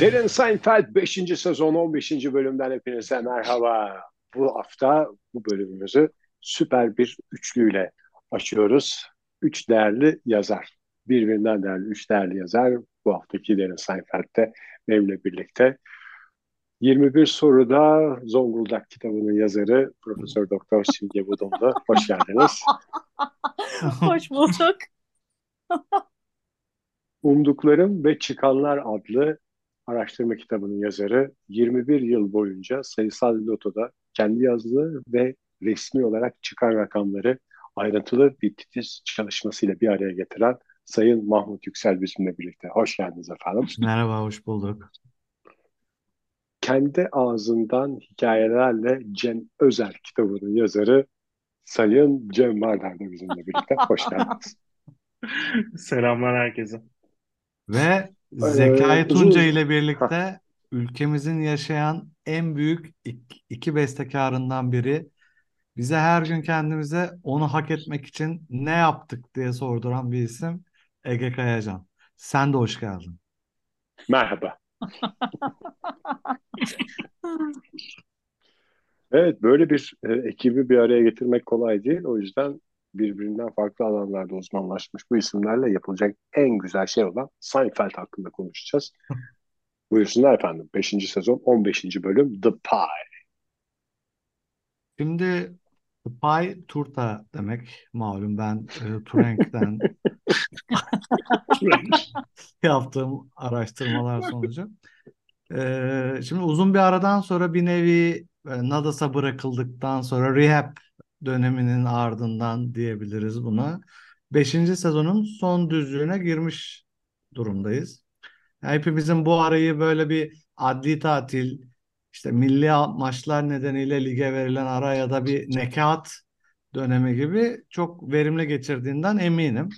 Derin Seinfeld 5. sezon 15. bölümden hepinize merhaba. Bu hafta bu bölümümüzü süper bir üçlüyle açıyoruz. Üç değerli yazar. Birbirinden değerli üç değerli yazar bu haftaki Derin Seinfeld'de benimle birlikte. 21 soruda Zonguldak kitabının yazarı Profesör Doktor Simge Budumlu. Hoş geldiniz. Hoş bulduk. Umduklarım ve Çıkanlar adlı araştırma kitabının yazarı 21 yıl boyunca sayısal lotoda kendi yazdığı ve resmi olarak çıkan rakamları ayrıntılı bir titiz çalışmasıyla bir araya getiren Sayın Mahmut Yüksel bizimle birlikte. Hoş geldiniz efendim. Merhaba, hoş bulduk. Kendi ağzından hikayelerle Cem Özel kitabının yazarı Sayın Cem Vardar da bizimle birlikte. Hoş geldiniz. Selamlar herkese. Ve Zekai Ee, Tunca uzun- ile birlikte ülkemizin yaşayan en büyük iki, iki bestekarından biri. Bize her gün kendimize onu hak etmek için ne yaptık diye sorduran bir isim Ege Kayacan. Sen de hoş geldin. Merhaba. Evet, böyle bir e, ekibi bir araya getirmek kolay değil. O yüzden birbirinden farklı alanlarda uzmanlaşmış bu isimlerle yapılacak en güzel şey olan Seinfeld hakkında konuşacağız. Buyursunlar efendim. 5. sezon 15. bölüm The Pie. Şimdi pay turta demek. Malum ben e, Turing'den yaptığım araştırmalar sonucu. Ee, şimdi uzun bir aradan sonra bir nevi e, Nadas'a bırakıldıktan sonra rehab döneminin ardından diyebiliriz buna. Beşinci sezonun son düzlüğüne girmiş durumdayız. Yani hepimizin bu arayı böyle bir adli tatil, işte milli maçlar nedeniyle lige verilen ara ya da bir nekat dönemi gibi çok verimli geçirdiğinden eminim.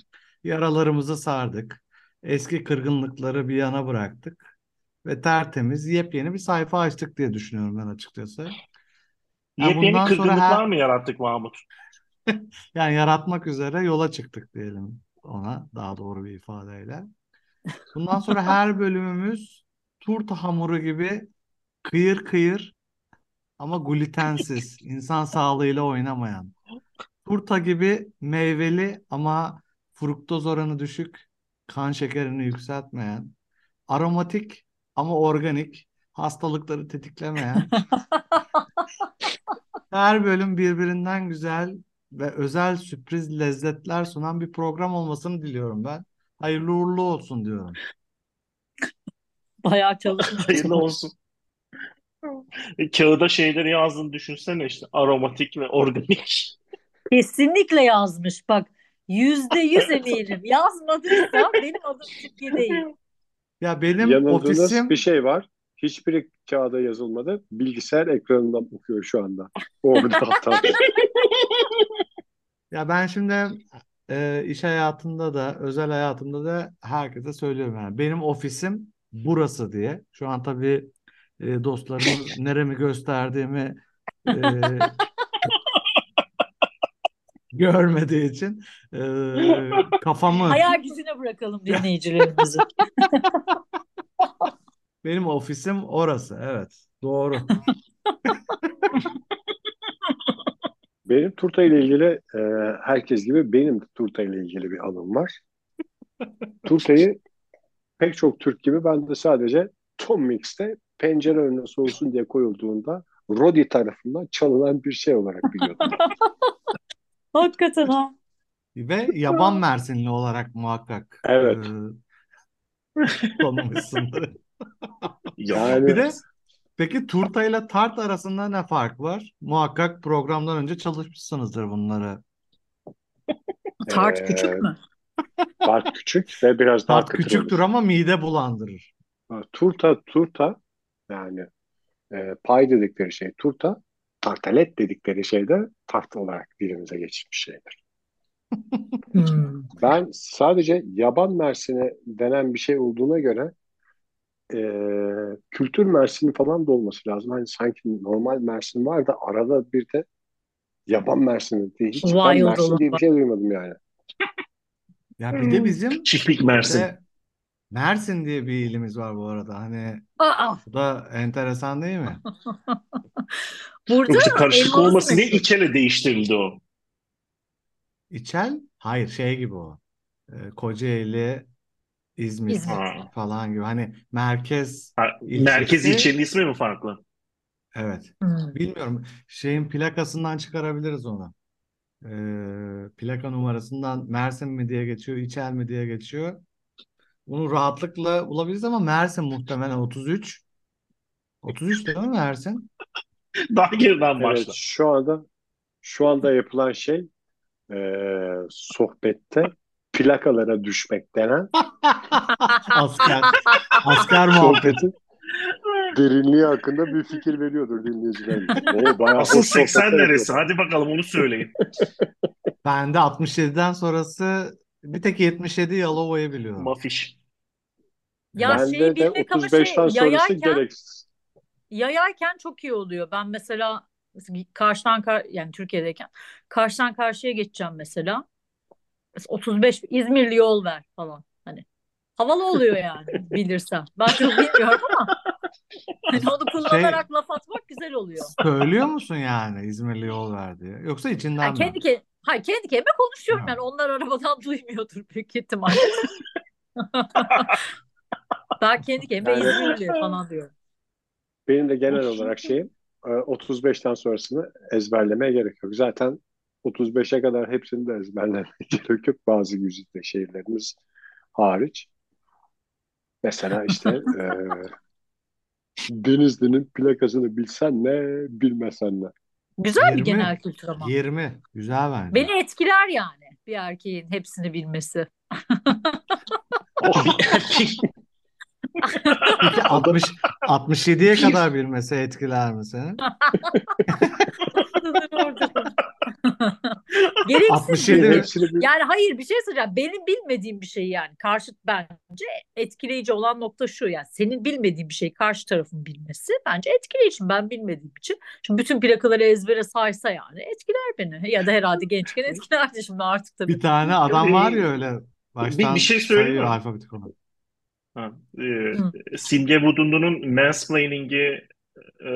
Yaralarımızı sardık. Eski kırgınlıkları bir yana bıraktık. Ve tertemiz yepyeni bir sayfa açtık diye düşünüyorum ben açıkçası. Ya Yepyeni bundan sonra kırgınlıklar her mı yarattık Mahmut? yani yaratmak üzere yola çıktık diyelim ona daha doğru bir ifadeyle. Bundan sonra her bölümümüz turta hamuru gibi kıyır kıyır ama glutensiz, insan sağlığıyla oynamayan. Turta gibi meyveli ama fruktoz oranı düşük, kan şekerini yükseltmeyen. Aromatik ama organik, hastalıkları tetiklemeyen. Her bölüm birbirinden güzel ve özel sürpriz lezzetler sunan bir program olmasını diliyorum ben. Hayırlı uğurlu olsun diyorum. Bayağı çalışmış. Hayırlı olsun. E, Kağıda şeyleri yazdığını düşünsene işte aromatik ve organik. Kesinlikle yazmış bak. Yüzde yüz eminim. Yazmadıysa benim adım Türkiye değil. Ya benim Yanıldığınız ofisim bir şey var. Hiçbiri kağıda yazılmadı. Bilgisayar ekranından okuyor şu anda. Orada hata. ya ben şimdi e, iş hayatında da özel hayatımda da herkese söylüyorum yani benim ofisim burası diye. Şu an tabii e, dostlarımız neremi gösterdiğimi e, görmediği için e, kafamı Hayal gücüne bırakalım dinleyicilerimizi. Benim ofisim orası evet doğru. Benim turta ile ilgili e, herkes gibi benim de turta ile ilgili bir anım var. Turtayı pek çok Türk gibi ben de sadece Tom Mix'te pencere önüne soğusun diye koyulduğunda Rodi tarafından çalınan bir şey olarak biliyordum. Hakikaten ha. Ve yaban mersinli olarak muhakkak Evet. e. Yani Bir de peki turta ile tart arasında ne fark var? Muhakkak programdan önce çalışmışsınızdır bunları. Tart Ee, küçük mü? tart küçük ve biraz daha Tart küçüktür olur. ama mide bulandırır. Ha, Turta, turta yani e, pay dedikleri şey turta, tartalet dedikleri şey de tart olarak dilimize geçmiş şeydir. Hmm. Ben sadece yaban mersini denen bir şey olduğuna göre e, kültür mersini falan da olması lazım. Hani sanki normal mersin var da arada bir de yaban mersini diye hiç ben Wild mersin diye bir şey duymadım yani. Ya bir de bizim Çiftlik Mersin. işte Mersin diye bir ilimiz var bu arada. Hani Aa, bu da enteresan değil mi? burada Yoksa karışık elmalısı olması diye meşhur. İçel'e değiştirildi o. İçel? Hayır şey gibi o. Ee, Kocaeli, İzmit. Ha. falan gibi. Hani merkez Ha, merkez ilçesi ilçenin ismi mi farklı? evet. Hmm. Bilmiyorum. Şeyin plakasından çıkarabiliriz onu. Ee, plaka numarasından Mersin mi diye geçiyor, İçel mi diye geçiyor. Bunu rahatlıkla bulabiliriz ama Mersin muhtemelen 33. 33 değil mi Mersin? Daha geriden Evet, başla. şu anda şu anda yapılan şey e, sohbette plakalara düşmek denen Asker, asker muhabbeti. derinliği hakkında bir fikir veriyordur bayağı Asıl hoş 80 sohbetler neresi? Hadi bakalım onu söyleyin. Ben de 67'den sonrası bir tek 77 Yalova'yı biliyorum. Mafiş. Ya şeyi Bende de bilmek ama 35'ten şey sonrası yayarken gereksiz. yayarken çok iyi oluyor. Ben mesela karşıdan kar yani Türkiye'deyken karşıdan karşıya geçeceğim mesela. Mesela 35 İzmirli yol ver falan. Havalı oluyor yani bilirsen. Ben çok bilmiyorum ama hani onu Şey kullanarak laf atmak güzel oluyor. söylüyor musun yani İzmirli yol ver diye? Yoksa Yani içinden mi? kendi ke Hayır kendi kendime konuşuyorum yani onlar arabadan duymuyordur büyük ihtimalle. Ben kendi kendime Yani İzmirli falan diyorum. benim de genel olarak şeyim e, 35'ten sonrasını ezberlemeye gerek yok. Zaten 35'e kadar hepsini de ezberlemeye gerek yok. Bazı güzide şehirlerimiz hariç. Mesela işte e, Denizli'nin plakasını bilsen ne, bilmesen ne. Güzel bir 20. genel kültür ama. 20. Güzel bence. Beni etkiler yani bir erkeğin hepsini bilmesi. Oh bir erkek. Peki 60 67'ye kadar bilmesi etkiler mi seni? Gereksiz 67 bir- mi? Hepsini bil- Yani hayır bir şey söyleyeceğim. Benim bilmediğim bir şey yani karşı bence etkileyici olan nokta şu yani senin bilmediğin bir şeyi karşı tarafın bilmesi bence etkileyici. Ben bilmediğim için. Şimdi bütün plakaları ezbere saysa yani etkiler beni. Ya da herhalde gençken etkilerdi şimdi artık tabii. Bir tane adam var ya öyle baştan bir şey söyleyeyim mi? alfabetik olarak. Ha, e, Hı. Simge Vudundu'nun mansplaining'i e,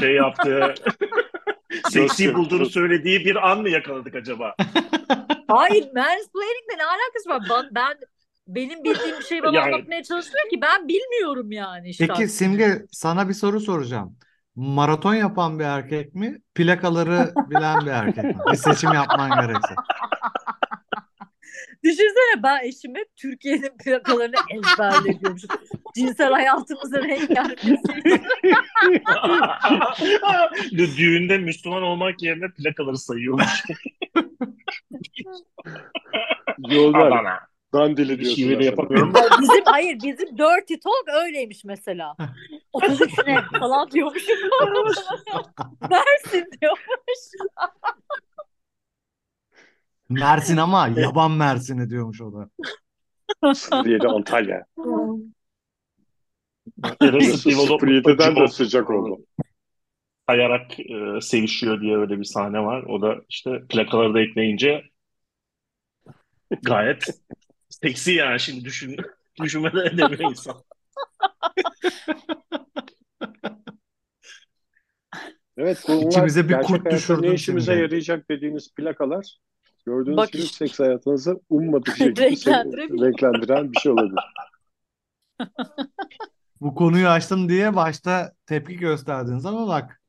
şey yaptığı seksi bulduğunu söylediği bir an mı yakaladık acaba? Hayır mansplaining'le ne alakası var? Ben, ben benim bildiğim bir şeyi bana Yani- anlatmaya çalışmıyor ki ben bilmiyorum yani işte. Peki Simge sana bir soru soracağım. Maraton yapan bir erkek mi? Plakaları bilen bir erkek mi? Bir seçim yapman gerekse. Düşünsene ben eşim hep Türkiye'nin plakalarını ezberliyormuş. Cinsel hayatımıza renk. Düğünde Müslüman olmak yerine plakaları sayıyormuş. Yol ver. Adana. Dandili diyorsun şive de yapamıyorum. Bizim hayır bizim dirty talk öyleymiş mesela. 33 ne falan diyormuşum. Mersin diyormuş. Mersin ama yaban Mersin'i diyormuş o da. Diye de Antalya. 07'den de sıcak oldu. kayarak e, sevişiyor diye öyle bir sahne var. O da işte plakaları da ekleyince gayet seksi yani şimdi düşün düşünmeden edemiyor insan. Evet bunlar İçimize bir kurt düşürdün ne işimize şimdi. yarayacak dediğiniz plakalar gördüğünüz Bak gibi işte. seks hayatınızı ummadık şekilde renklendiren bir şey olabilir. Bu konuyu açtım diye başta tepki gösterdiniz ama bak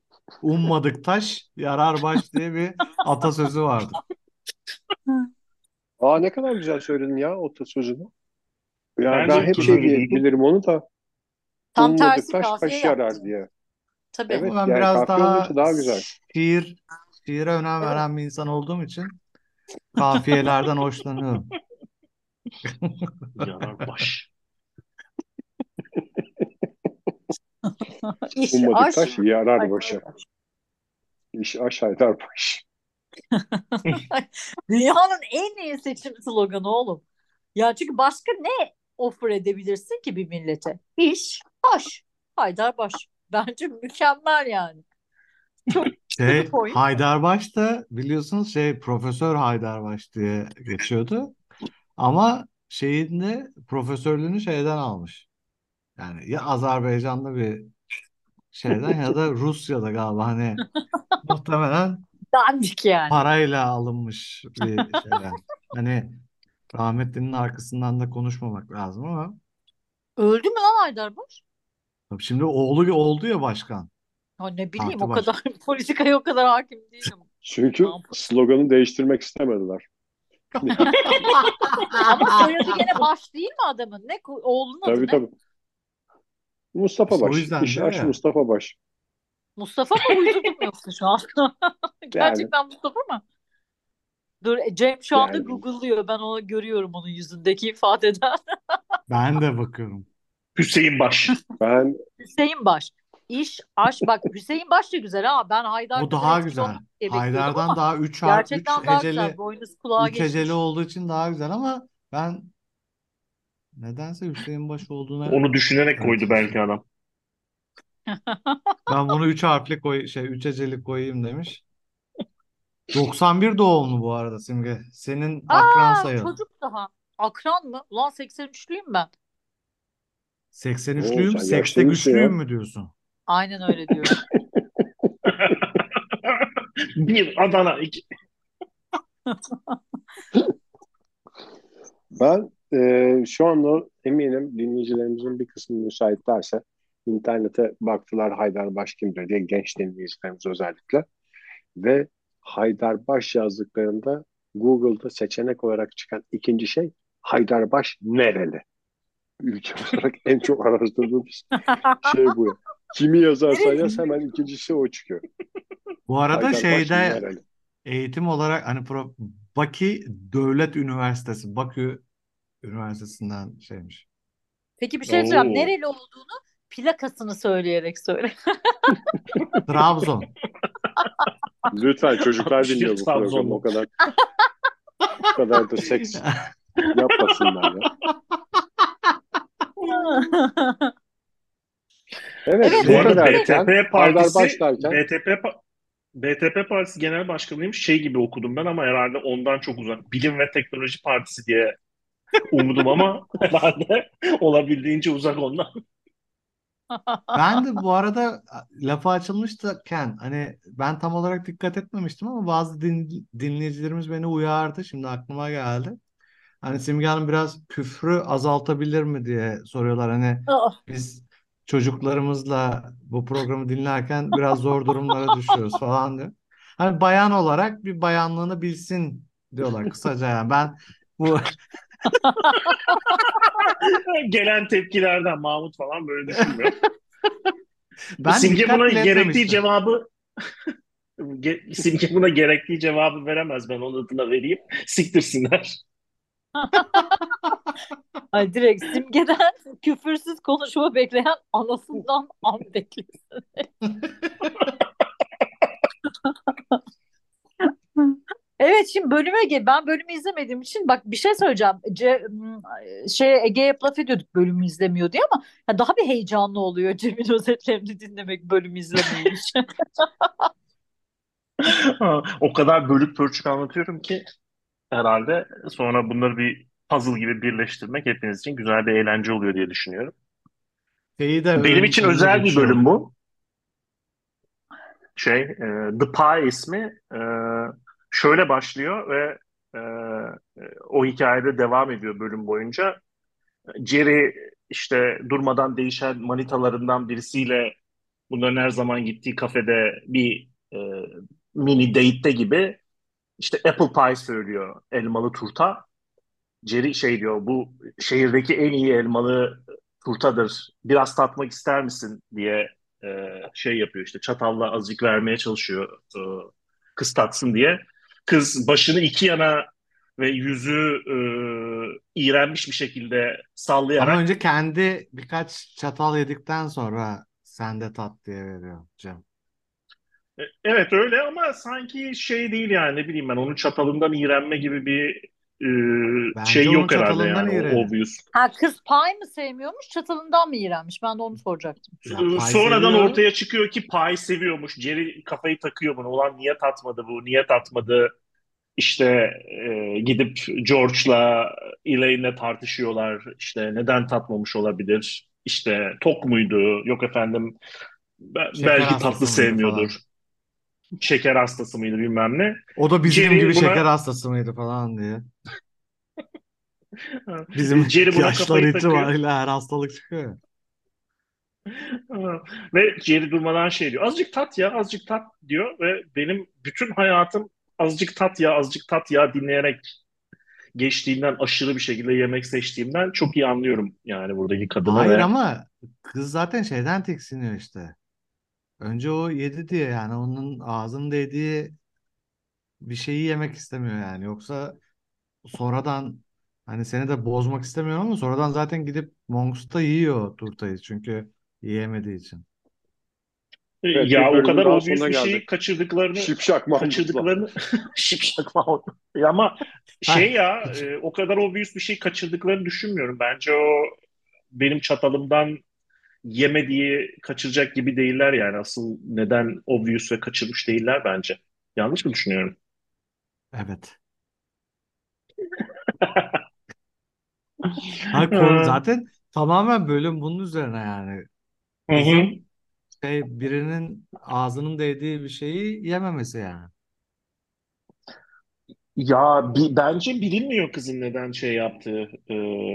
ummadık taş yarar baş diye bir atasözü vardı. Aa ne kadar güzel söyledin ya o sözünü. Ya Bence ben hep şey öyle diye duydu? bilirim onu da Tam ummadık tersi taş yarar yaptı. diye. Tabii. Evet ben yani biraz daha daha güzel. şiir şiire önem Evet. veren bir insan olduğum için kafiyelerden hoşlanıyorum. Yanar baş. Ummadık aşk, taş yarar başa. İş aş haydar baş. Dünyanın en iyi seçim sloganı oğlum. Ya çünkü başka ne offer edebilirsin ki bir millete? İş, baş, Haydarbaş. Bence mükemmel yani. Çok Şey. Haydarbaş da biliyorsunuz şey Profesör Haydarbaş diye geçiyordu. Ama şeyinde profesörlüğünü şeyden almış. Yani ya Azerbaycan'da bir şeyden ya da Rusya'da galiba hani muhtemelen Dandik yani. parayla alınmış bir şeyden. Hani rahmetlinin arkasından da konuşmamak lazım ama Öldü mü lan Haydarbaş? tabii şimdi oğlu oldu ya başkan. Ha ne bileyim Parti o baş. kadar politikaya o kadar hakim değilim. Çünkü sloganı değiştirmek istemediler. Ama soyadı gene baş değil mi adamın? Ne oğlunun adı Tabii ne? Mustafa İşte o Baş. yüzden İş ya. Mustafa Baş. Mustafa mı uydurdum yoksa şu an? Gerçekten Mustafa mı? Dur e, Cem şu anda Yani- Google'lıyor. Ben onu görüyorum onun yüzündeki ifadeden. Ben de bakıyorum. Hüseyin Baş. Ben Hüseyin Baş. İş, aş. Bak Hüseyin Baş da güzel ha. Ben Haydar Bu kadar daha etkili güzel. olmaz diye bekliyordum Haydar'dan ama daha 3 harf, 3 gerçekten daha güzel. Boynuz kulağa 3 heceli geçmiş. olduğu için daha güzel ama ben nedense Hüseyin Baş olduğuna Onu düşünerek Evet. koydu belki adam. ben bunu 3 harfli koy şey 3 heceli koyayım demiş. 91 doğumlu bu arada Simge. Senin akran Aa, sayılır. çocuk daha. Akran mı? Ulan 83'lüyüm ben. 83'lüyüm, Oo, sen sekste yaşlıymışsın ya. güçlüyüm mü diyorsun? Aynen öyle diyorum. Bir Adana, iki. ben e, şu anda eminim dinleyicilerimizin bir kısmı müsaitlerse internete baktılar Haydarbaş kimdir diye genç dinleyicilerimiz özellikle ve Haydarbaş yazdıklarında Google'da seçenek olarak çıkan ikinci şey Haydarbaş nereli? Ülke olarak en çok araştırdığımız şey bu. Kimi yazarsan yaz hemen ikincisi o çıkıyor. Bu arada Haydarbaş şeyde nereli? eğitim olarak hani pro, Bakü Devlet Üniversitesi, Bakü Üniversitesi'nden şeymiş. Peki bir şey söyleyeceğim. Oo. Nereli olduğunu plakasını söyleyerek söyle. Trabzon. Lütfen çocuklar 61 dinliyor bu Trabzonlu. programı o kadar. O kadar da seks yapmasınlar ya. Evet, Evet, bu arada derken, BTP Partisi derken BTP pa- BTP Partisi Genel Başkanıymış şey gibi okudum ben ama herhalde ondan çok uzak. Bilim ve Teknoloji Partisi diye umdum ama herhalde olabildiğince uzak ondan. Ben de bu arada lafı açılmışken hani ben tam olarak dikkat etmemiştim ama bazı din- dinleyicilerimiz beni uyardı. Şimdi aklıma geldi. Hani Simge Hanım biraz küfrü azaltabilir mi diye soruyorlar. Hani Aa, biz çocuklarımızla bu programı dinlerken biraz zor durumlara düşüyoruz falan diyor. Hani bayan olarak bir bayanlığını bilsin diyorlar kısaca yani. Ben bu Gelen tepkilerden Mahmut falan böyle düşünmüyor. ben Simge buna gerektiği cevabı Ge- Simge buna gerektiği cevabı veremez ben onun adına vereyim. Siktirsinler. Ay direkt simgeden küfürsüz konuşma bekleyen anasından an beklesin. Evet şimdi bölüme gel. Ben bölümü izlemediğim için bak bir şey söyleyeceğim. Ce, şey Ege'ye laf ediyorduk bölümü izlemiyor diye ama ya daha bir heyecanlı oluyor Cem'in özetlerini dinlemek bölümü izlemeyince. O kadar bölük pörçük anlatıyorum ki herhalde sonra bunları bir puzzle gibi birleştirmek hepiniz için güzel bir eğlence oluyor diye düşünüyorum. Şeyi de Benim için özel bir bölüm bu. Şey, e, The Pie ismi e, şöyle başlıyor ve e, e, o hikayede devam ediyor bölüm boyunca. Jerry işte durmadan değişen manitalarından birisiyle bunların her zaman gittiği kafede bir e, mini date'te gibi işte apple pie söylüyor elmalı turta. Jerry şey diyor bu şehirdeki en iyi elmalı turtadır. Biraz tatmak ister misin diye e, şey yapıyor işte çatalla azıcık vermeye çalışıyor e, kız tatsın diye. Kız başını iki yana ve yüzü e, iğrenmiş bir şekilde Ama sallayarak önce kendi birkaç çatal yedikten sonra sen de tat diye veriyor Cem. E, Evet öyle ama sanki şey değil yani ne bileyim ben onun çatalından iğrenme gibi bir e, şey yok herhalde yani obvious. Ha kız pay mı sevmiyormuş çatalından mı iğrenmiş? Ben de onu soracaktım. Ya pay Sonradan seviyor. ortaya çıkıyor ki pie seviyormuş. Jerry kafayı takıyor bunu. Ulan niye tatmadı bu? Niye tatmadı? işte e, gidip George'la Elaine'le tartışıyorlar. İşte neden tatmamış olabilir? İşte tok muydu? Yok efendim be- Şeker belki tatlı sevmiyordur. falan. Şeker hastası mıydı bilmem ne. O da bizim Jerry gibi buna- şeker hastası mıydı falan diye. Bizim Jerry buna yaşlar itibariyle her hastalık çıkıyor. Ve Jerry durmadan şey diyor. Azıcık tat ya, azıcık tat diyor ve benim bütün hayatım azıcık tat ya, azıcık tat ya dinleyerek geçtiğinden aşırı bir şekilde yemek seçtiğimden çok iyi anlıyorum yani buradaki kadını Hayır ve ama kız zaten şeyden tiksiniyor işte. Önce o yedi diye yani onun ağzının değdiği bir şeyi yemek istemiyor yani. Yoksa sonradan hani seni de bozmak istemiyorum ama sonradan zaten gidip Monks'ta yiyor turtayı çünkü yiyemediği için. Evet, ya o kadar obvious sonuna bir şeyi kaçırdıklarını Şipşak Mahmut'la. kaçırdıklarını şipşak Mahmut. Ya ama şey ya e, o kadar obvious bir şey kaçırdıklarını düşünmüyorum. Bence o benim çatalımdan yemediği kaçıracak gibi değiller yani. Asıl neden obvious ve kaçırmış değiller bence. Yanlış mı düşünüyorum? Evet. Ha, konu zaten tamamen bölüm bunun üzerine yani. Hı hı. Şey birinin ağzının değdiği bir şeyi yememesi yani. Ya bi- bence bilinmiyor kızın neden şey yaptığı, e,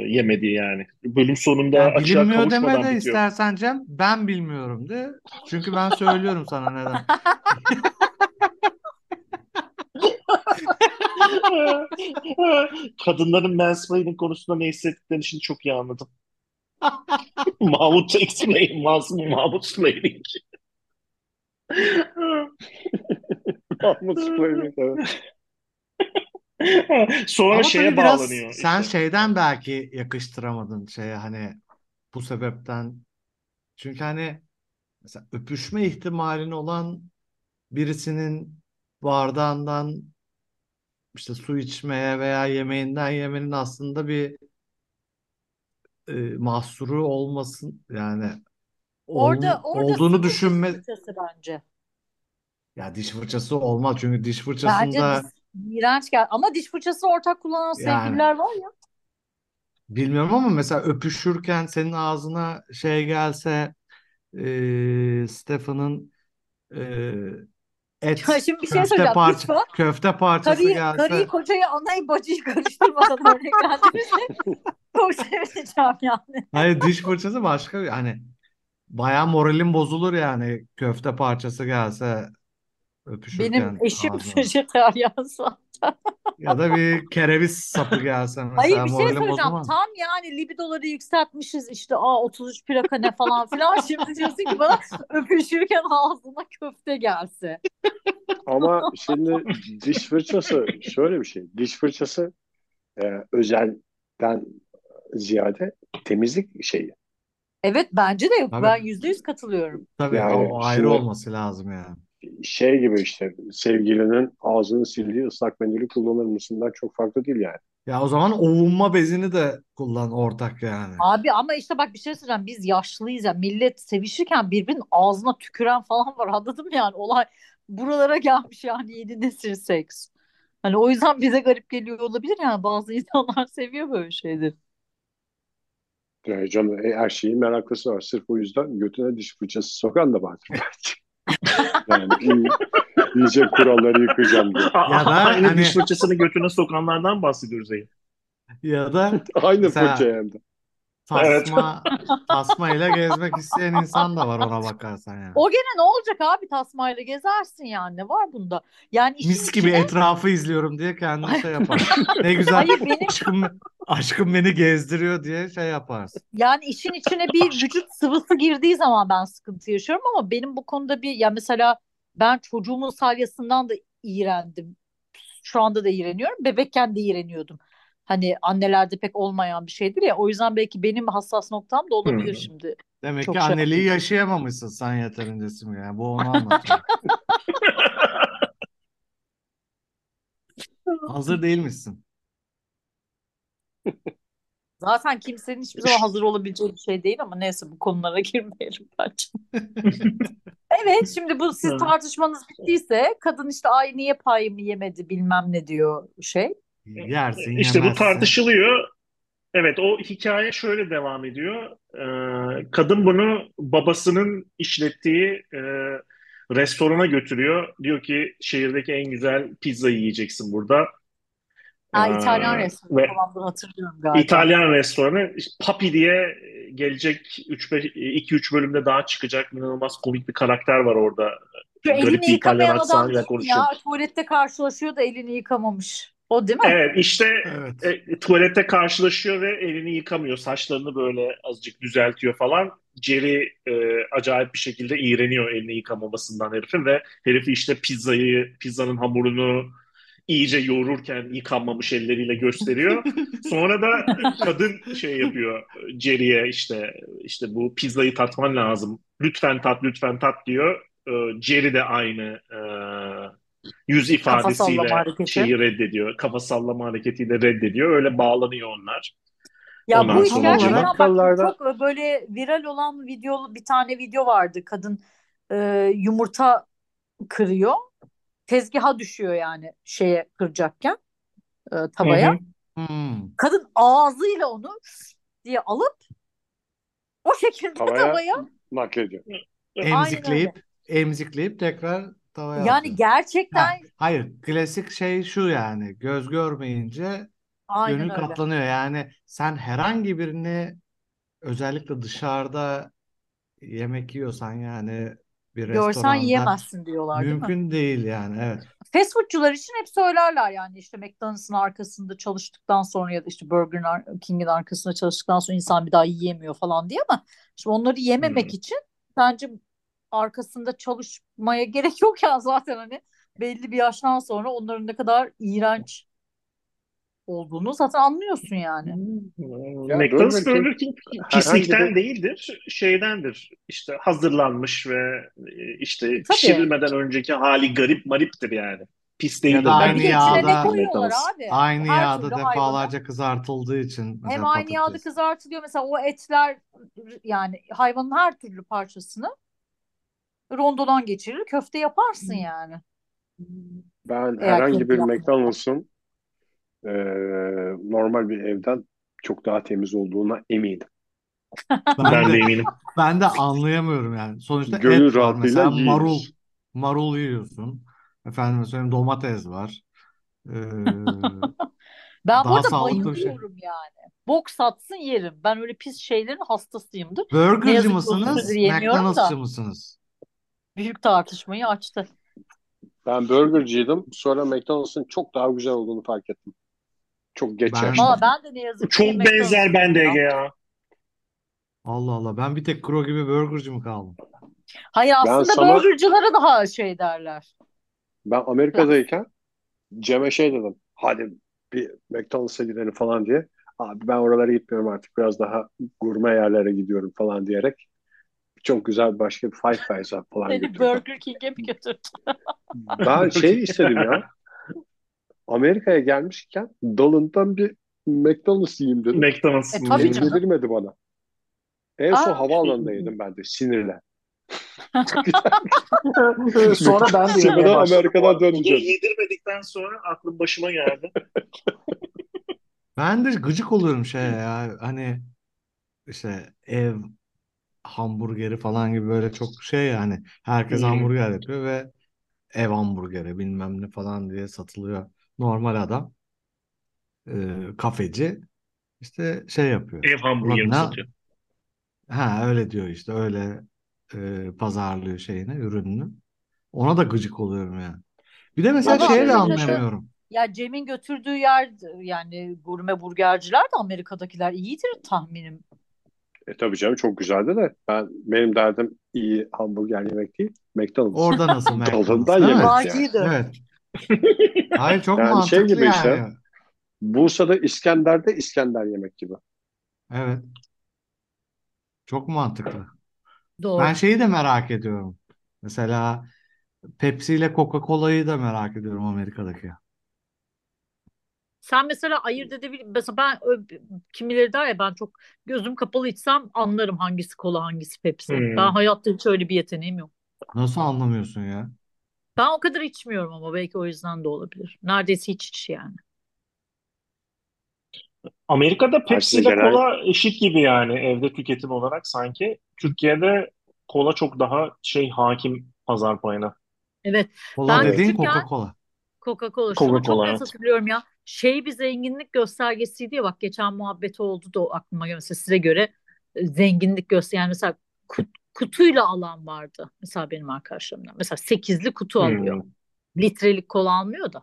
yemediği yani. Bölüm sonunda Yani açığa bilinmiyor deme kavuşmadan de bitiyor. istersen Cem ben bilmiyorum de. Çünkü ben söylüyorum sana neden. Kadınların mansplaining konusunda ne hissettiklerini şimdi çok iyi anladım. Mahmut explain, Mahmut explaining. Mahmut evet. Sonra Ama şeye tabii biraz bağlanıyor sen işte. şeyden belki yakıştıramadın şeye hani bu sebepten. Çünkü hani mesela öpüşme ihtimalin olan birisinin bardağından işte su içmeye veya yemeğinden yemenin aslında bir e, mahsuru olmasın yani ol- Orada orada olduğunu sıvı diş düşünme fırçası bence. ya diş fırçası olmaz çünkü diş Bence fırçasında iğrenç gel. Ama diş fırçasını ortak kullanan Yani. sevgililer var ya. bilmiyorum ama mesela öpüşürken senin ağzına şey gelse e, Stefan'ın e, et Ya şimdi bir şey köfte söyleyeceğim. parça Lütfen köfte parçası karıyı, gelse karıyı kocayı anayı bacıyı karıştırmadan örneklendirirse çok sevineceğim yani. hayır diş fırçası başka bir hani bayağı moralim bozulur yani köfte parçası gelse öpüşürken Benim eşim ağzına. vejetaryen zaten. Ya da bir kereviz sapı gelse Hayır mesela bir şey moralim söyleyeceğim. bozulmaz. Tam yani libidoları yükseltmişiz işte aa 33 plaka ne falan filan. Şimdi diyorsun ki bana öpüşürken ağzına köfte gelse. Ama şimdi diş fırçası şöyle bir şey. Diş fırçası e, özelden ziyade temizlik şeyi. Evet bence de yok. Tabii. Ben yüzde yüz katılıyorum. Tabii Yani o, o ayrı şimdi- olması lazım yani. Şey gibi işte sevgilinin ağzını sildiği ıslak mendili kullanır mısından çok farklı değil yani. Ya o zaman ovunma bezini de kullan ortak yani. Abi ama işte bak bir şey söyleyeceğim. Biz yaşlıyız ya. Millet sevişirken birbirinin ağzına tüküren falan var. Anladın mı yani? Olay buralara gelmiş yani yedi nesil seks. Hani o yüzden bize garip geliyor olabilir yani. Bazı insanlar seviyor böyle şeyleri. Yani canım e, her şeyin meraklısı var. Sırf o yüzden götüne diş fırçası sokan da vardır belki. yani iyi, iyice kuralları yıkayacağım diye. Ya da Aynı hani- diş fırçasını götüne sokanlardan bahsediyoruz Zeyn. Ya da Aynı Mesela- fırça hem de. Tasma tasmayla gezmek isteyen insan da var ona bakarsan yani. O gene ne olacak abi tasmayla gezersin yani. Ne var bunda? Yani işin Mis gibi içine- etrafı izliyorum diye kendini şey yapar. Ne güzel Hayır benim aşkım aşkım beni gezdiriyor diye şey yaparsın. Yani işin içine bir vücut sıvısı girdiği zaman ben sıkıntı yaşıyorum ama benim bu konuda bir ya mesela ben çocuğumun salyasından da iğrendim. Şu anda da iğreniyorum. Bebekken de iğreniyordum. Hani annelerde pek olmayan bir şeydir ya. O yüzden belki benim hassas noktam da olabilir Hmm. şimdi. Demek Çok ki şey anneliği yapıyorsun. yaşayamamışsın sen yeterince Simge. Yani bu onu anlatıyor. Hazır değilmişsin. Zaten kimsenin hiçbir zaman hazır olabileceği bir şey değil ama neyse bu konulara girmeyelim bence. Evet şimdi bu siz Hı. tartışmanız bittiyse kadın işte ay niye payımı yemedi bilmem ne diyor şey. Yersin İşte bu tartışılıyor. Evet, o hikaye şöyle devam ediyor. Ee, kadın bunu babasının işlettiği e, restorana götürüyor. Diyor ki şehirdeki en güzel pizza yiyeceksin burada. Ha Ee, İtalyan restoranı ve falan bunu hatırlıyorum galiba. İtalyan restoranı Papi diye gelecek 2-3 bölümde daha çıkacak inanılmaz komik bir karakter var orada. Şu Garip elini bir İtalyan yıkamayan adam aksanıyla konuşuyor. ya? Tuvalette karşılaşıyor da elini yıkamamış. O değil mi? Evet işte Evet. e, tuvalette karşılaşıyor ve elini yıkamıyor. Saçlarını böyle azıcık düzeltiyor falan. Jerry e, acayip bir şekilde iğreniyor elini yıkamamasından herifin ve herifi işte pizzayı, pizzanın hamurunu iyice yoğururken yıkanmamış elleriyle gösteriyor. Sonra da kadın şey yapıyor Jerry'e işte işte bu pizzayı tatman lazım. Lütfen tat, lütfen tat diyor. E, Jerry de aynı e, yüz ifadesiyle şeyi reddediyor. Kafa sallama hareketiyle reddediyor. Öyle bağlanıyor onlar. Ya Ondan bu iş gerçekten olarak- bak Amerikalılarda- çok böyle viral olan video bir tane video vardı. Kadın e, yumurta kırıyor. Tezgaha düşüyor yani şeye kıracakken e. Hı hı. Hmm. Kadın ağzıyla onu diye alıp o şekilde Tavaya tavaya naklediyor. Emzikleyip emzikleyip tekrar tavaya yani gerçekten Ha, hayır, klasik şey şu yani göz görmeyince aynen gönül öyle. katlanıyor. Yani sen herhangi birini özellikle dışarıda yemek yiyorsan yani bir Görsen restoranda yiyemezsin diyorlar değil mi? mümkün değil yani evet. Fast foodcular için hep söylerler yani işte McDonald's'ın arkasında çalıştıktan sonra ya da işte Burger King'in arkasında çalıştıktan sonra insan bir daha yiyemiyor falan diye ama şimdi onları yememek Hmm. için bence arkasında çalışmaya gerek yok ya zaten hani belli bir yaştan sonra onların ne kadar iğrenç olduğunu zaten anlıyorsun yani. Ya McDonald's Burger King pislikten bir değildir, şeydendir. İşte hazırlanmış ve e, işte Tabii. pişirilmeden önceki hali garip mariptir yani. Pis değildir Ya aynı yağda abi? aynı Her yağda defalarca kızartıldığı için hem mesela aynı yağda patates. kızartılıyor mesela o etler yani hayvanın her türlü parçasını rondodan geçirir köfte yaparsın yani. Ben Eğer herhangi bir. McDonald's'ın e, normal bir evden çok daha temiz olduğuna eminim. Ben Ben de de eminim. ben de anlayamıyorum yani. Sonuçta Gönül et var mesela marul yiyoruz. marul yiyorsun. Efendim söyleyeyim domates var. Ee, Ben daha burada şey. bayılıyorum yani. Bok satsın yerim. Ben öyle pis şeylerin hastasıyımdır. Uzun mısınız? McDonald'sçı mısınız? Büyük tartışmayı açtı. Ben burgerciydim. Sonra McDonald's'ın çok daha güzel olduğunu fark ettim. Çok geç Ben yaşta. Ben de ne yazık ki Çok benzer bende ya. Ege ya. Allah Allah ben bir tek Kro gibi burgerci mi kaldım? Hayır Ben aslında sana burgercılara daha şey derler. ben Amerika'dayken Cem'e şey dedim. Hadi bir McDonald's'a gidelim falan diye. Abi ben oralara gitmiyorum artık. Biraz daha gurme yerlere gidiyorum falan diyerek. Çok güzel başka bir Five Guys'a falan Seni götürdüm. Burger King'e mi götürdü? Ben şey istedim ya. Amerika'ya gelmişken dalından bir McDonald's yiyeyim dedim. McDonald's. E tabii canım. Yedirmedi bana. En son Aa, havaalanında yedim ben de sinirle. Sonra ben de yemeye Amerika'dan döneceğim. yedirmedikten sonra aklım başıma geldi. Ben de gıcık oluyorum şey ya hani işte ev hamburgeri falan gibi böyle çok şey yani herkes hamburger yapıyor ve ev hamburgeri bilmem ne falan diye satılıyor. Normal adam e, kafeci işte şey yapıyor. Ev hamburgeri satıyor? ha öyle diyor işte öyle e, pazarlıyor şeyini ürününü. Ona da gıcık oluyorum yani. Bir de mesela Valla şeye de anlayamıyorum. Ya Cem'in götürdüğü yer yani gurme burgerciler de Amerika'dakiler iyidir tahminim. E tabii canım çok güzeldi de ben benim derdim iyi hamburger yemek değil McDonald's. Orada nasıl McDonald's Dalından yemek yani. Vaciydi. Evet. Hayır çok Yani şey mantıklı gibi işte yani. Bursa'da İskender'de İskender yemek gibi. Evet. Çok mantıklı. Ben Doğru. şeyi de merak ediyorum. Mesela Pepsi ile Coca-Cola'yı da merak ediyorum Amerika'daki. Sen mesela ayırt edebil mesela ben kimileri der ya ben çok gözüm kapalı içsem anlarım hangisi kola hangisi Pepsi. Hmm. Ben hayatta hiç öyle bir yeteneğim yok. Nasıl anlamıyorsun ya? Ben o kadar içmiyorum ama belki o yüzden de olabilir. Neredeyse hiç iç yani. Amerika'da Pepsi ile genel- kola eşit gibi yani evde tüketim olarak sanki. Türkiye'de kola çok daha şey hakim pazar payına. Evet. Kola Ben dediğin küçükken- Coca-Cola. Coca-Cola. Şunu çok Coca-Cola, net evet. hatırlıyorum ya. Şey bir zenginlik göstergesiydi ya bak geçen muhabbeti oldu da aklıma geldi. Mesela size göre e, zenginlik göster yani mesela ku- kutuyla alan vardı. Mesela benim arkadaşlarımdan. Mesela sekizli kutu alıyor. Hmm. Litrelik kola almıyor da.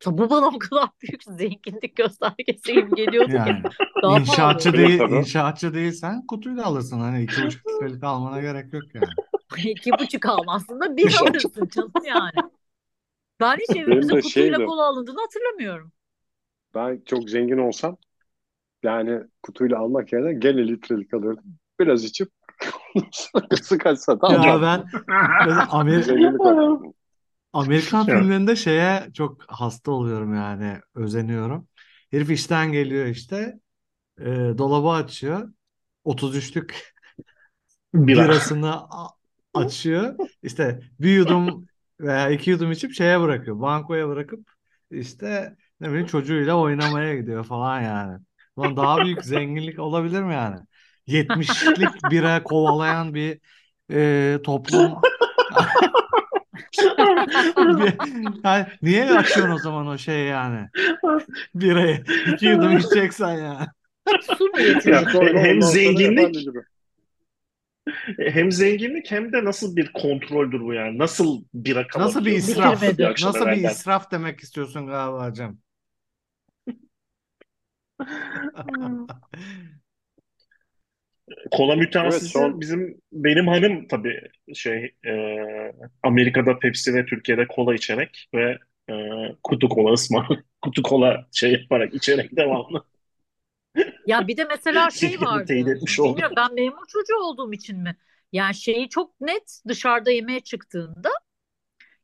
Mesela bu bana o kadar büyük zenginlik göstergesi gibi geliyordu ki. Yani Daha inşaatçı pahalı. değil, inşaatçı değilsen kutuyla alırsın. Hani iki buçuk litrelik almana gerek yok yani. İki buçuk almazsın da bir alırsın canım yani. Ben hiç evimize de kutuyla şeydi. kola alındığını hatırlamıyorum. Ben çok zengin olsam yani kutuyla almak yerine gene litrelik alırdım. Biraz içip sakısı kaçsa da Ya ben mesela Amer- Zenginlik var. Amerikan filmlerinde şeye çok hasta oluyorum yani özeniyorum. Herif işten geliyor işte e, dolabı açıyor 33'lük Bira. birasını açıyor işte bir yudum veya iki yudum içip şeye bırakıyor bankoya bırakıp işte ne bileyim çocuğuyla oynamaya gidiyor falan yani. Lan daha büyük zenginlik olabilir mi yani? 70'lik bira kovalayan bir e, toplum yani niye açıyorsun o zaman o şey yani? Birayı iki yudum içeceksen ya. Su mu Ya, hem zenginlik hem zenginlik hem de nasıl bir kontroldür bu yani? Nasıl bira Nasıl bir kalabiliyor? israf? Bitirmedi. Bir akşam Nasıl bir israf demek istiyorsun galiba hocam? Kola Evet mütehassısı son bizim benim hanım tabii şey e, Amerika'da Pepsi ve Türkiye'de kola içerek ve e, kutu kola ısmarlamak, kutu kola şey yaparak içerek devamlı. Ya bir de mesela şey oldum. Bilmiyorum ben memur çocuğu olduğum için mi? Yani şeyi çok net dışarıda yemeğe çıktığında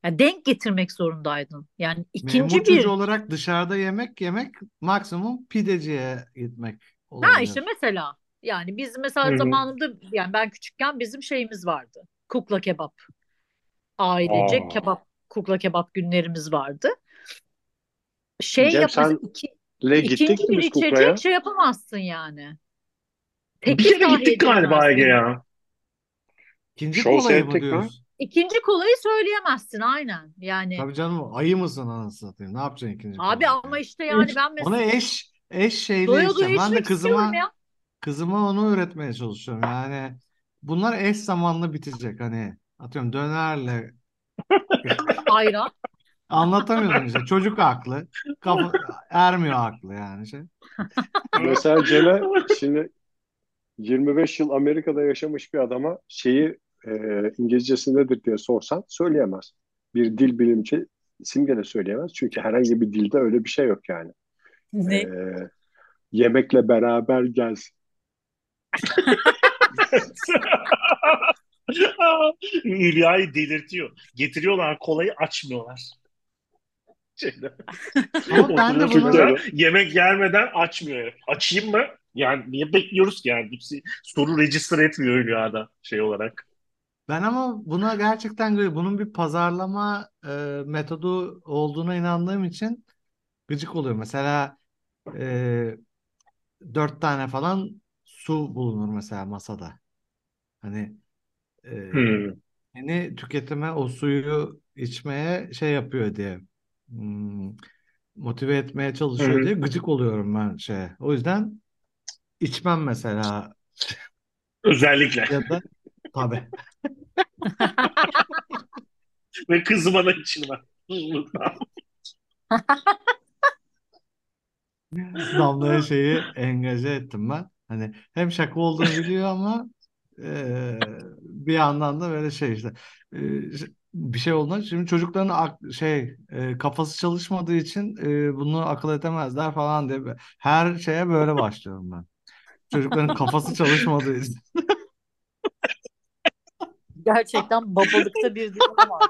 ya denk getirmek zorundaydın. Yani ikinci Memur bir olarak dışarıda yemek yemek maksimum pideciye gitmek ha olabilir. işte mesela yani biz mesela hı. zamanında yani ben küçükken bizim şeyimiz vardı. Kukla kebap. Ailecek Aa. kebap kukla kebap günlerimiz vardı. Şey Cem yap mesela senle iki, gittik ikinci mi bir biz içecek şey yapamazsın yani. Bir Teklif kere dahi gittik galiba Ege ya. İkinci Şov kolayı mı diyoruz? İkinci kolayı söyleyemezsin aynen. Yani Tabii canım ayı mısın anasını satayım? Ne yapacaksın ikinci abi kolayı? ama işte yani ben Onu mesela eş eş şeyle doya doya içeceğim. Ben de içmek istiyorum kızıma ya. kızıma onu öğretmeye çalışıyorum. Yani bunlar eş zamanlı bitecek. Hani atıyorum dönerle Ayran. anlatamıyorsun işte. Çocuk haklı. Kafa ermiyor aklı yani şey. Mesela Cem'e şimdi 25 yıl Amerika'da yaşamış bir adama şeyi e, İngilizcesi nedir diye sorsan söyleyemez. Bir dil bilimci simge de söyleyemez. Çünkü herhangi bir dilde öyle bir şey yok yani. Ne? E, yemekle beraber gelsin. Hülya'yı delirtiyor. Getiriyorlar kolayı açmıyorlar. Ama ben de bunu yemek gelmeden açmıyor. Açayım mı? Yani niye bekliyoruz ki yani? Soru register etmiyor Hülya'da şey olarak. Ben ama buna gerçekten gı- bunun bir pazarlama e, metodu olduğuna inandığım için gıcık oluyor. Mesela e, dört tane falan su bulunur mesela masada. Hani e, Hmm. yeni tüketime o suyu içmeye şey yapıyor diye hmm, motive etmeye çalışıyor Hı. diye gıcık oluyorum ben şey. O yüzden içmem mesela Özellikle. ya da tabii. Ve kızıma da içilmem. Damlaya şeyi engaje ettim ben. Hani hem şaka olduğunu biliyor ama e, bir yandan da böyle şey işte e, bir şey olduğunda şimdi çocukların ak- şey e, kafası çalışmadığı için e, bunu akıl edemezler falan diye her şeye böyle başlıyorum ben. Çocukların kafası çalışmadığı için. Gerçekten babalıkta bir dilim var.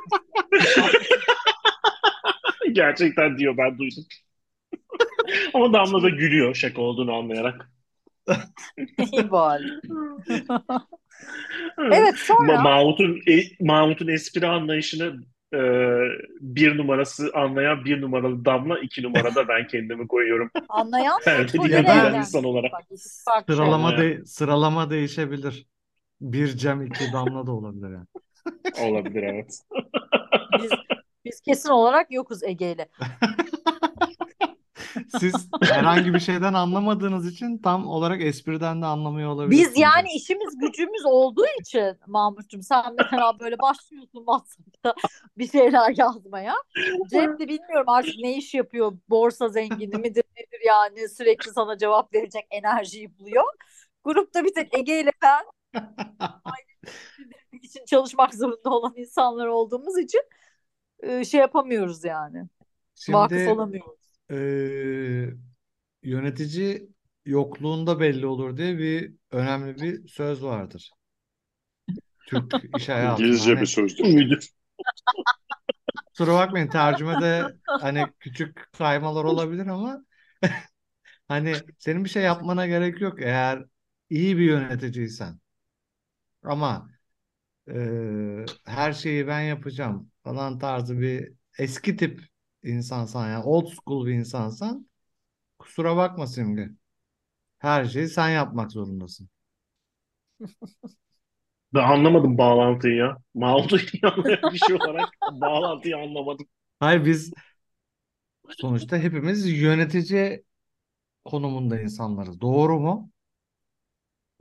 Gerçekten diyor ben duydum. Ama Damla da gülüyor şaka olduğunu anlayarak. İyi bari. Evet sonra Ma- Mahmut'un e- Mahmut'un espri anlayışını e, bir numarası anlayan bir numaralı Damla, iki numarada ben kendimi koyuyorum. anlayan Evet, tolere diğer eden insan olarak. Bak, şey. Sıralama Evet. de sıralama değişebilir. Bir Cem iki Damla da olabilir yani. Olabilir evet. Biz, biz kesin olarak yokuz Ege'yle. Siz herhangi bir şeyden anlamadığınız için tam olarak espriden de anlamıyor olabilirsiniz. Biz yani işimiz gücümüz olduğu için Mahmut'cum sen mesela böyle başlıyorsun WhatsApp'ta bir şeyler yazmaya. Cem de bilmiyorum artık ne iş yapıyor. Borsa zengini midir nedir yani sürekli sana cevap verecek enerjiyi buluyor. Grupta bir tek Ege ile ben için çalışmak zorunda olan insanlar olduğumuz için e, şey yapamıyoruz yani. Vakıf Şimdi olamıyoruz. eee, yönetici yokluğunda belli olur diye bir önemli bir söz vardır. Türk iş hayatında. İngilizce Hani bir sözdür. Müdür. kusura bakmayın tercümede hani küçük kaymalar olabilir ama hani senin bir şey yapmana gerek yok eğer iyi bir yöneticiysen. Ama eee, her şeyi ben yapacağım falan tarzı bir eski tip insansan yani old school bir insansan kusura bakma Simge. Her şeyi sen yapmak zorundasın. Ben anlamadım bağlantıyı ya. Anlayan bir şey olarak bağlantıyı anlamadım. Hayır biz sonuçta hepimiz yönetici konumunda insanlarız. Doğru mu?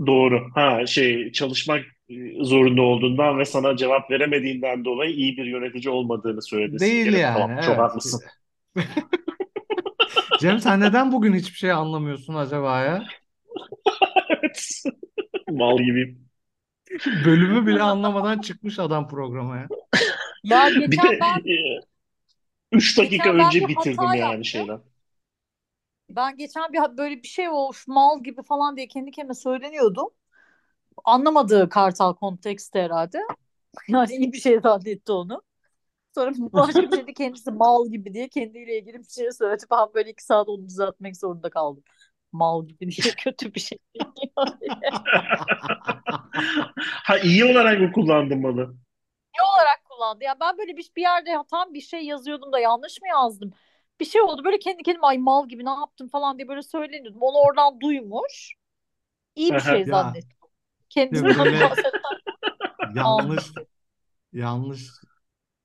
Doğru. Ha şey çalışmak e, zorunda olduğundan ve sana cevap veremediğinden dolayı iyi bir yönetici olmadığını söyledi Değil yani. Tamam, çok Evet. haklısın. Cem sen neden bugün hiçbir şey anlamıyorsun acaba ya? Evet. Mal gibiyim. Bölümü bile anlamadan çıkmış adam programa ya. Ya Bir geçen de ben e, üç dakika geçen ben önce bir bitirdim hata yani yaptım. şeyden. Ben geçen bir böyle bir şey olmuş mal gibi falan diye kendi kendime söyleniyordum. Anlamadığı Kartal konteksti herhalde. Yani iyi bir şey zannetti onu. Sonra başka bir şeyde kendisi mal gibi diye kendiyle ilgili bir şey söyledi. Ben böyle iki saat onu düzeltmek zorunda kaldım. Mal gibi diye kötü bir şey. Ha iyi olarak mı kullandın malı? Ne olarak kullandı? Ya ben böyle bir, bir yerde tam bir şey yazıyordum da yanlış mı yazdım? Bir şey oldu böyle kendi kendime ay mal gibi ne yaptım falan diye böyle söyleniyordum. Onu oradan duymuş. İyi bir şey zannettim. Kendisi Değil mi? bana Böyle- yanlış yanlış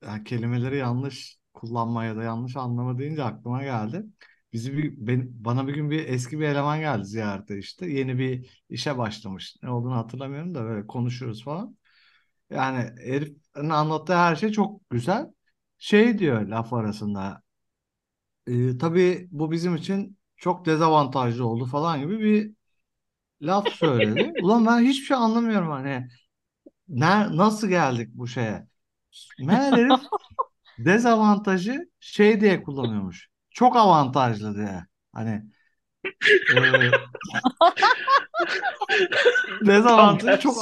yani kelimeleri yanlış kullanma ya da yanlış anlama deyince aklıma geldi. Bizi bir ben, bana bir gün bir eski bir eleman geldi ziyarete işte. Yeni bir işe başlamış. Ne olduğunu hatırlamıyorum da böyle konuşuyoruz falan. Yani herifin anlattığı her şey çok güzel. Şey diyor laf arasında. E, tabii bu bizim için çok dezavantajlı oldu falan gibi bir laf söyledi. Ulan ben hiçbir şey anlamıyorum hani. Ne, nasıl geldik bu şeye? Meğer herif dezavantajı şey diye kullanıyormuş. Çok avantajlı diye. Hani e, dezavantajı çok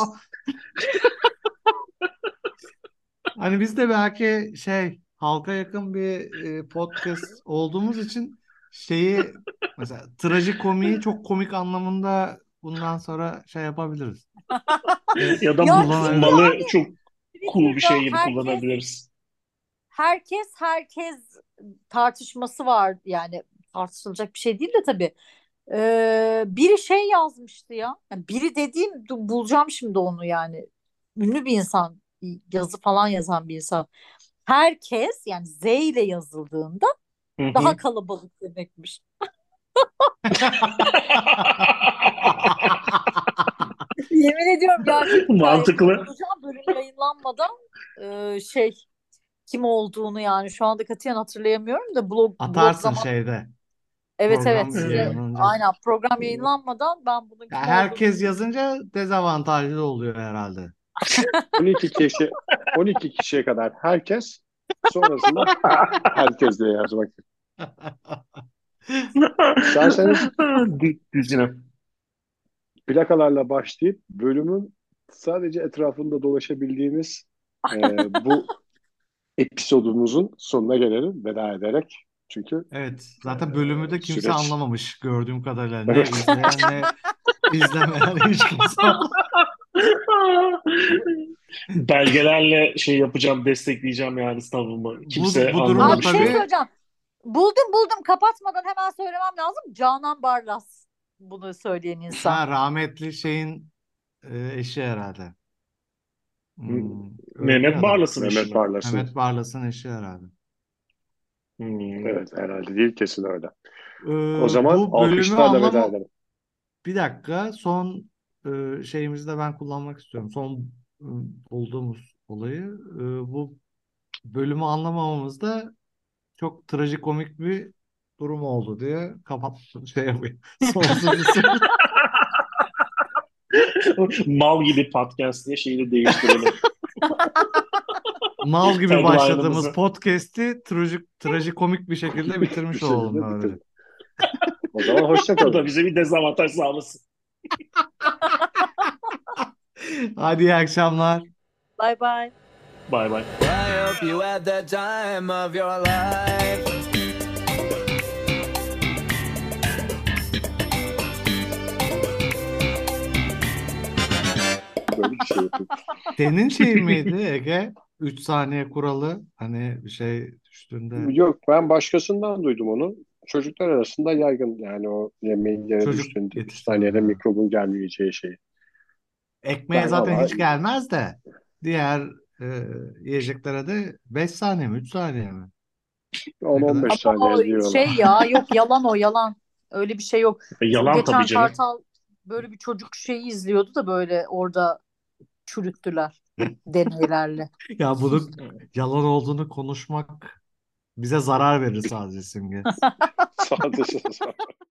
hani biz de belki şey halka yakın bir e, podcast olduğumuz için şeyi mesela trajikomiyi çok komik anlamında bundan sonra şey yapabiliriz. Ya da Ya malı çok cool bir şey gibi herkes kullanabiliriz. herkes herkes tartışması var yani tartışılacak bir şey değil de tabii. Ee, biri şey yazmıştı ya. Yani biri dediğim bulacağım şimdi onu yani. Ünlü bir insan yazı falan yazan bir insan. Herkes yani Z ile yazıldığında Hı hı. daha kalabalık demekmiş. Yemin ediyorum gerçekten Mantıklı. bölüm yayınlanmadan e, şey kim olduğunu yani şu anda katiyen hatırlayamıyorum da blog blog Atarsın zaman şeyde. evet evet Program size yayınlanınca. aynen program yayınlanmadan ben bunun Ya herkes olduğunu yazınca dezavantajlı oluyor herhalde. 12 kişi 12 kişiye kadar herkes sonrasında herkes diye yazmak. İsterseniz Dü- Düzine. plakalarla başlayıp bölümün sadece etrafında dolaşabildiğimiz e, bu episodumuzun sonuna gelelim veda ederek. Çünkü Evet, zaten bölümü de kimse süreç anlamamış gördüğüm kadarıyla. Ne izleyen ne izlemeyen hiç kimse. Belgelerle şey yapacağım, destekleyeceğim yani savunma. Kimse bu durumda bir anlamamış. şey tabii- söyleyeceğim. Buldum buldum kapatmadan hemen söylemem lazım. Canan Barlas bunu söyleyen insan. Ha, rahmetli şeyin e, eşi herhalde. Hmm, Mehmet. Barlas'ın Mehmet mi? Barlas'ın. Mehmet Barlas'ın eşi herhalde. Hmm. Evet herhalde değil kesin öyle. Ee, O zaman bu bölümü alkışlarla veda anlama... edelim. Bir dakika son e, şeyimizi de ben kullanmak istiyorum. Son e, bulduğumuz olayı. E, bu bölümü anlamamamızda çok trajikomik bir durum oldu diye kapat şey yapayım. Sonuncusu. Mal gibi podcast diye şeyini değiştirelim. Mal gibi başladığımız podcast'i trajik, trajikomik bir şekilde bitirmiş olalım. O zaman hoşça Bu da kalın. bize bir dezavantaj sağlasın. Hadi iyi akşamlar. Bye bye. Bay bay. I hope you had the time of your life. Böyle bir şey yapayım. Senin şey miydi Ege? 3 saniye kuralı hani bir şey düştüğünde Yok ben başkasından duydum onu. Çocuklar arasında yaygın yani o yemeğin yere Çocuk düştüğünde 3 yetiştirme. saniyede mikrobun gelmeyeceği şey. ekmeğe Ben zaten vallahi- hiç gelmez de diğer e, yiyeceklere de 5 saniye mi 3 saniye mi? 10-15 Ama saniye diyorlar. şey ya yok yalan o yalan. Öyle bir şey yok. E, yalan Geçen tabii canım. Kartal böyle bir çocuk şeyi izliyordu da böyle orada çürüttüler deneylerle. Ya bunun yalan olduğunu konuşmak bize zarar verir sadece Simge. Sadece